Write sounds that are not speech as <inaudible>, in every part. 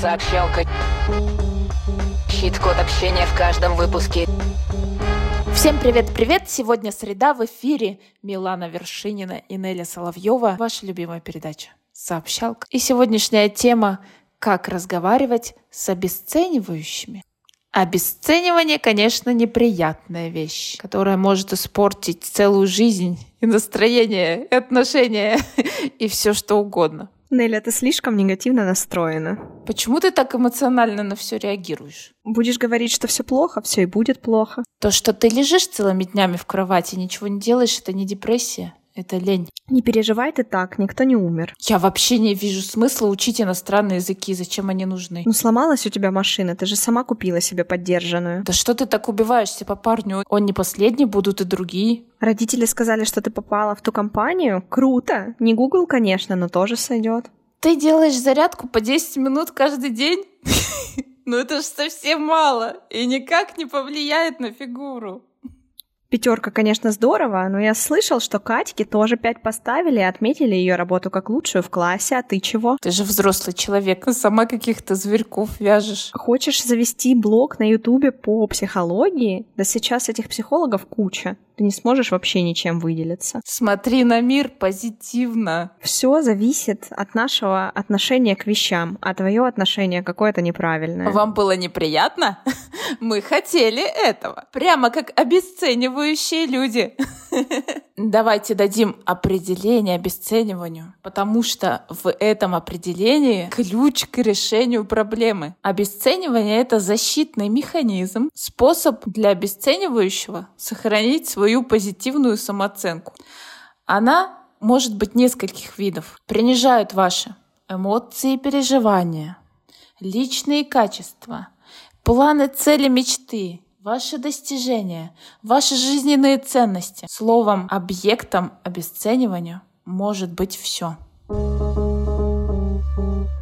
Сообщалка. Хит-код общения в каждом выпуске. Всем привет-привет! Сегодня среда в эфире Милана Вершинина и Неля Соловьева. Ваша любимая передача «Сообщалка». И сегодняшняя тема «Как разговаривать с обесценивающими». Обесценивание, конечно, неприятная вещь, которая может испортить целую жизнь и настроение, и отношения, <laughs> и все что угодно. Неля, ты слишком негативно настроена. Почему ты так эмоционально на все реагируешь? Будешь говорить, что все плохо, все и будет плохо. То, что ты лежишь целыми днями в кровати, ничего не делаешь, это не депрессия. Это лень. Не переживай ты так, никто не умер. Я вообще не вижу смысла учить иностранные языки. Зачем они нужны? Ну сломалась у тебя машина, ты же сама купила себе поддержанную. Да что ты так убиваешься по парню? Он не последний, будут и другие. Родители сказали, что ты попала в ту компанию? Круто! Не Google, конечно, но тоже сойдет. Ты делаешь зарядку по 10 минут каждый день? <laughs> Ну это же совсем мало и никак не повлияет на фигуру. Пятерка, конечно, здорово, но я слышал, что Катьке тоже пять поставили и отметили ее работу как лучшую в классе, а ты чего? Ты же взрослый человек, <laughs> сама каких-то зверьков вяжешь. Хочешь завести блог на Ютубе по психологии? Да сейчас этих психологов куча. Ты не сможешь вообще ничем выделиться. Смотри на мир позитивно. Все зависит от нашего отношения к вещам, а твое отношение какое-то неправильное. Вам было неприятно? <laughs> Мы хотели этого. Прямо как обесценивающие люди. <laughs> Давайте дадим определение обесцениванию, потому что в этом определении ключ к решению проблемы. Обесценивание — это защитный механизм, способ для обесценивающего сохранить свою позитивную самооценку. Она может быть нескольких видов. Принижают ваши эмоции и переживания, личные качества, планы, цели, мечты, ваши достижения, ваши жизненные ценности. Словом, объектом обесценивания может быть все.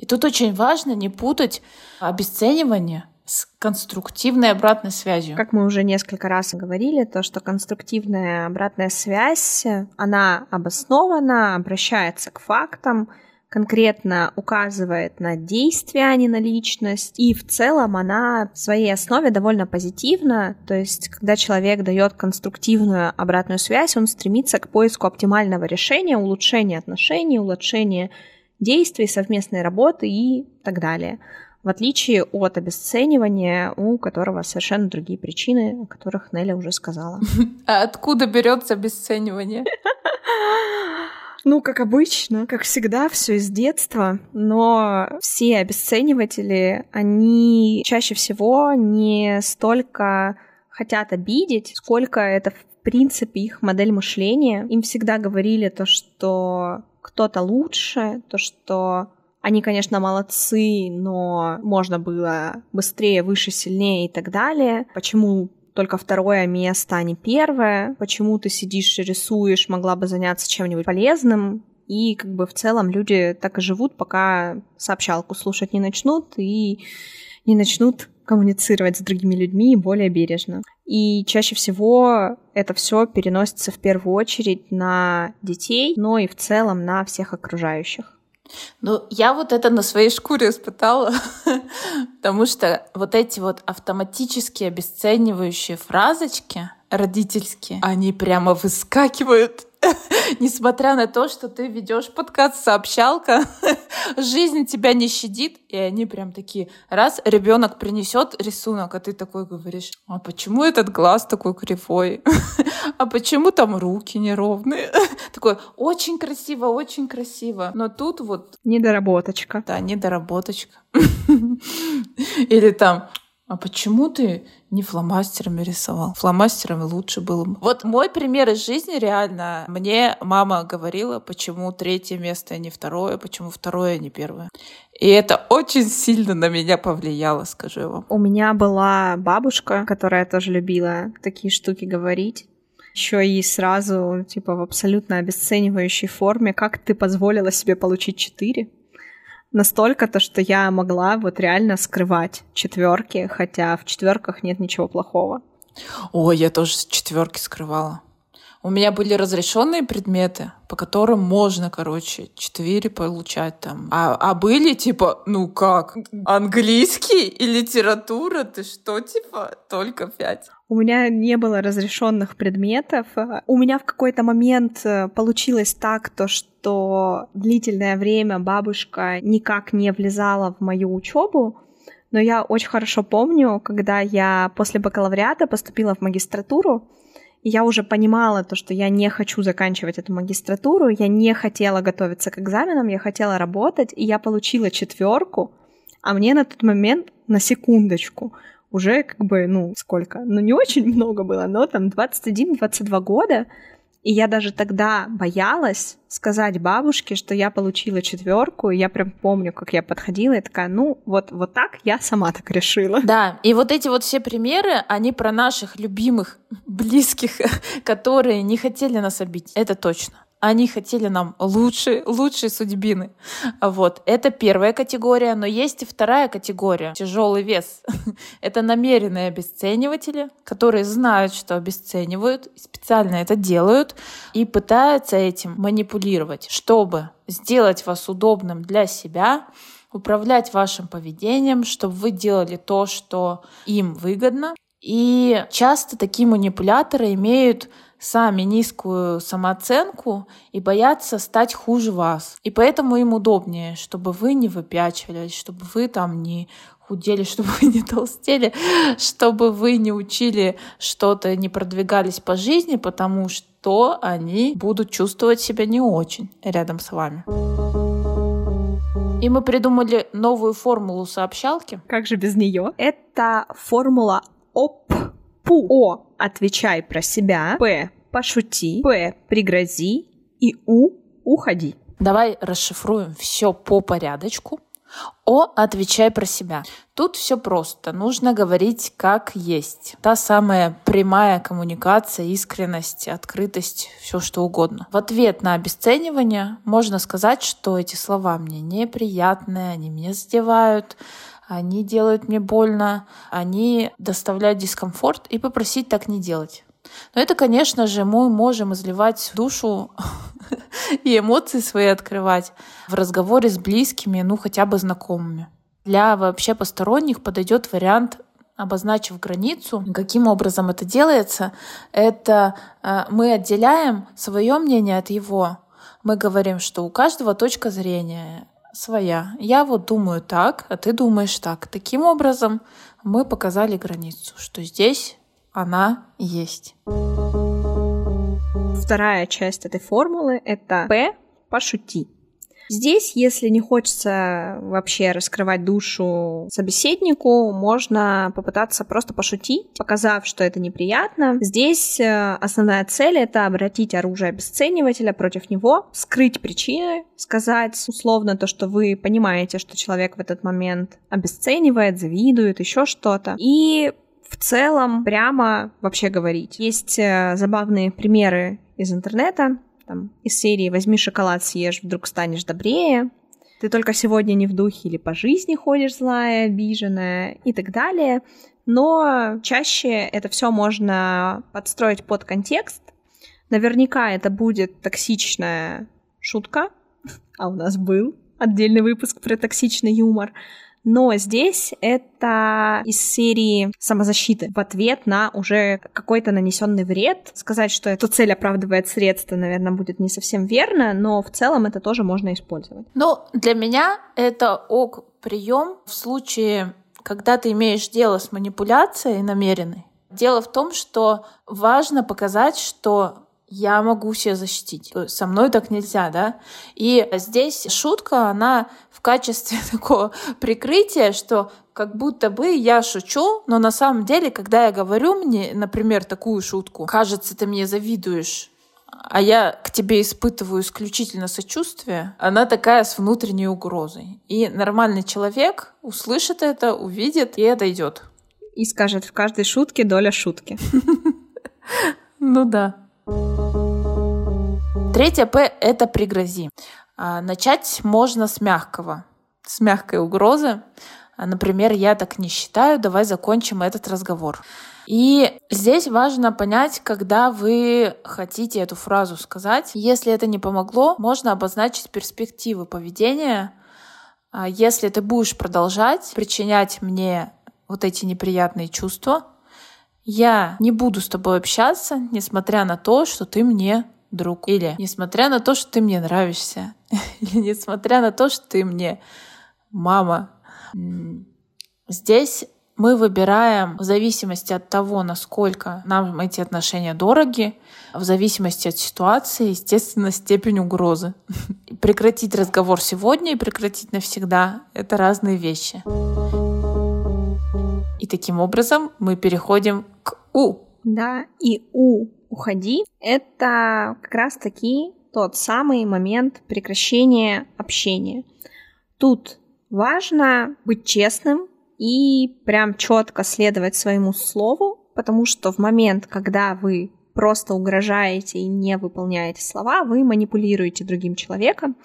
И тут очень важно не путать обесценивание с конструктивной обратной связью. Как мы уже несколько раз говорили, то, что конструктивная обратная связь, она обоснована, обращается к фактам, конкретно указывает на действия, а не на личность. И в целом она в своей основе довольно позитивна. То есть, когда человек дает конструктивную обратную связь, он стремится к поиску оптимального решения, улучшения отношений, улучшения действий, совместной работы и так далее. В отличие от обесценивания, у которого совершенно другие причины, о которых Неля уже сказала. <laughs> А откуда берется обесценивание? <laughs> Ну, как обычно, как всегда, все из детства, но все обесцениватели, они чаще всего не столько хотят обидеть, сколько это в принципе их модель мышления. Им всегда говорили то, что кто-то лучше, то, что они, конечно, молодцы, но можно было быстрее, выше, сильнее и так далее. Почему только второе место, а не первое. Почему ты сидишь и рисуешь, могла бы заняться чем-нибудь полезным. И как бы в целом люди так и живут, пока сообщалку слушать не начнут и не начнут коммуницировать с другими людьми более бережно. И чаще всего это все переносится в первую очередь на детей, но и в целом на всех окружающих. Ну, я вот это на своей шкуре испытала, <laughs> потому что вот эти вот автоматически обесценивающие фразочки родительские, они прямо выскакивают <laughs> несмотря на то, что ты ведешь подкаст сообщалка, <laughs> жизнь тебя не щадит, и они прям такие, раз ребенок принесет рисунок, а ты такой говоришь, а почему этот глаз такой кривой? <laughs> а почему там руки неровные? такой, очень красиво, очень красиво. Но тут вот... Недоработочка. Да, недоработочка. Или там, а почему ты не фломастерами рисовал? Фломастерами лучше было бы. Вот мой пример из жизни реально. Мне мама говорила, почему третье место, а не второе, почему второе, а не первое. И это очень сильно на меня повлияло, скажу я вам. У меня была бабушка, которая тоже любила такие штуки говорить еще и сразу, типа, в абсолютно обесценивающей форме, как ты позволила себе получить четыре? Настолько то, что я могла вот реально скрывать четверки, хотя в четверках нет ничего плохого. Ой, я тоже четверки скрывала. У меня были разрешенные предметы, по которым можно, короче, 4 получать там. А, а были типа, ну как, английский и литература? Ты что, типа, только 5? У меня не было разрешенных предметов. У меня в какой-то момент э, получилось так, то что длительное время бабушка никак не влезала в мою учебу, но я очень хорошо помню, когда я после бакалавриата поступила в магистратуру, я уже понимала то, что я не хочу заканчивать эту магистратуру, я не хотела готовиться к экзаменам, я хотела работать, и я получила четверку, а мне на тот момент, на секундочку, уже как бы, ну, сколько? Ну, не очень много было, но там 21-22 года, и я даже тогда боялась сказать бабушке, что я получила четверку. И я прям помню, как я подходила и такая, ну, вот, вот так я сама так решила. Да, и вот эти вот все примеры, они про наших любимых, близких, <laughs> которые не хотели нас обидеть. Это точно. Они хотели нам лучшей, лучшей судьбины. Вот. Это первая категория, но есть и вторая категория. Тяжелый вес. <laughs> это намеренные обесцениватели, которые знают, что обесценивают, специально это делают и пытаются этим манипулировать, чтобы сделать вас удобным для себя, управлять вашим поведением, чтобы вы делали то, что им выгодно. И часто такие манипуляторы имеют сами низкую самооценку и боятся стать хуже вас. И поэтому им удобнее, чтобы вы не выпячивались, чтобы вы там не худели, <laughs> чтобы вы не толстели, чтобы вы не учили что-то, не продвигались по жизни, потому что они будут чувствовать себя не очень рядом с вами. И мы придумали новую формулу сообщалки. Как же без нее? Это формула ОП Пу. О. Отвечай про себя. П. Пошути. П. Пригрози. И У. Уходи. Давай расшифруем все по порядочку. О, отвечай про себя. Тут все просто. Нужно говорить как есть. Та самая прямая коммуникация, искренность, открытость, все что угодно. В ответ на обесценивание можно сказать, что эти слова мне неприятные, они меня задевают, они делают мне больно, они доставляют дискомфорт, и попросить так не делать. Но это, конечно же, мы можем изливать душу <laughs> и эмоции свои открывать в разговоре с близкими, ну хотя бы знакомыми. Для вообще посторонних подойдет вариант обозначив границу. Каким образом это делается? Это э, мы отделяем свое мнение от его. Мы говорим, что у каждого точка зрения своя. Я вот думаю так, а ты думаешь так. Таким образом, мы показали границу, что здесь она есть. Вторая часть этой формулы — это «П» — «пошути». Здесь, если не хочется вообще раскрывать душу собеседнику, можно попытаться просто пошутить, показав, что это неприятно. Здесь э, основная цель — это обратить оружие обесценивателя против него, скрыть причины, сказать условно то, что вы понимаете, что человек в этот момент обесценивает, завидует, еще что-то. И в целом прямо вообще говорить. Есть э, забавные примеры из интернета, там, из серии «Возьми шоколад, съешь, вдруг станешь добрее», «Ты только сегодня не в духе» или «По жизни ходишь злая, обиженная» и так далее. Но чаще это все можно подстроить под контекст. Наверняка это будет токсичная шутка, <laughs> а у нас был отдельный выпуск про токсичный юмор. Но здесь это из серии самозащиты в ответ на уже какой-то нанесенный вред. Сказать, что эта цель оправдывает средства, наверное, будет не совсем верно, но в целом это тоже можно использовать. Ну, для меня это ок прием в случае, когда ты имеешь дело с манипуляцией намеренной. Дело в том, что важно показать, что я могу себя защитить. Со мной так нельзя, да? И здесь шутка, она в качестве <laughs> такого прикрытия, что как будто бы я шучу, но на самом деле, когда я говорю мне, например, такую шутку, кажется, ты мне завидуешь, а я к тебе испытываю исключительно сочувствие, она такая с внутренней угрозой. И нормальный человек услышит это, увидит и отойдет. И скажет в каждой шутке доля шутки. <laughs> Ну да. Третье П — это пригрози. А, начать можно с мягкого, с мягкой угрозы. А, например, я так не считаю, давай закончим этот разговор. И здесь важно понять, когда вы хотите эту фразу сказать. Если это не помогло, можно обозначить перспективы поведения. А если ты будешь продолжать причинять мне вот эти неприятные чувства, я не буду с тобой общаться, несмотря на то, что ты мне друг. Или несмотря на то, что ты мне нравишься. <laughs> Или несмотря на то, что ты мне мама. Здесь мы выбираем в зависимости от того, насколько нам эти отношения дороги, в зависимости от ситуации, естественно, степень угрозы. <laughs> Прекратить разговор сегодня и прекратить навсегда — это разные вещи. И таким образом мы переходим У. Да, и У «уходи» — это как раз-таки тот самый момент прекращения общения. Тут важно быть честным и прям четко следовать своему слову, потому что в момент, когда вы просто угрожаете и не выполняете слова, вы манипулируете другим человеком,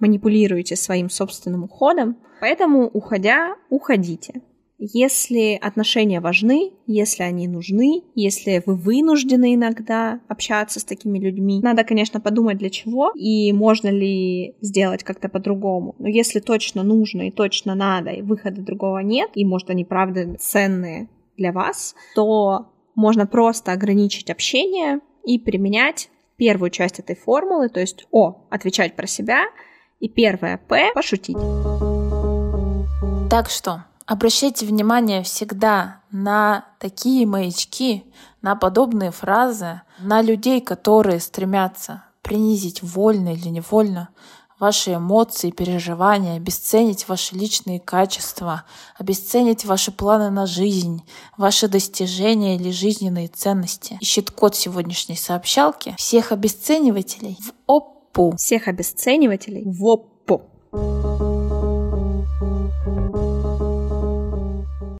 манипулируете своим собственным уходом. Поэтому, уходя, уходите. Если отношения важны, если они нужны, если вы вынуждены иногда общаться с такими людьми, надо, конечно, подумать для чего и можно ли сделать как-то по-другому. Но если точно нужно и точно надо, и выхода другого нет, и может они правда ценные для вас, то можно просто ограничить общение и применять первую часть этой формулы, то есть О, отвечать про себя, и первое П, пошутить. Так что, Обращайте внимание всегда на такие маячки, на подобные фразы, на людей, которые стремятся принизить вольно или невольно ваши эмоции, переживания, обесценить ваши личные качества, обесценить ваши планы на жизнь, ваши достижения или жизненные ценности. Ищет код сегодняшней сообщалки всех обесценивателей в ОППУ. Всех обесценивателей в ОППУ.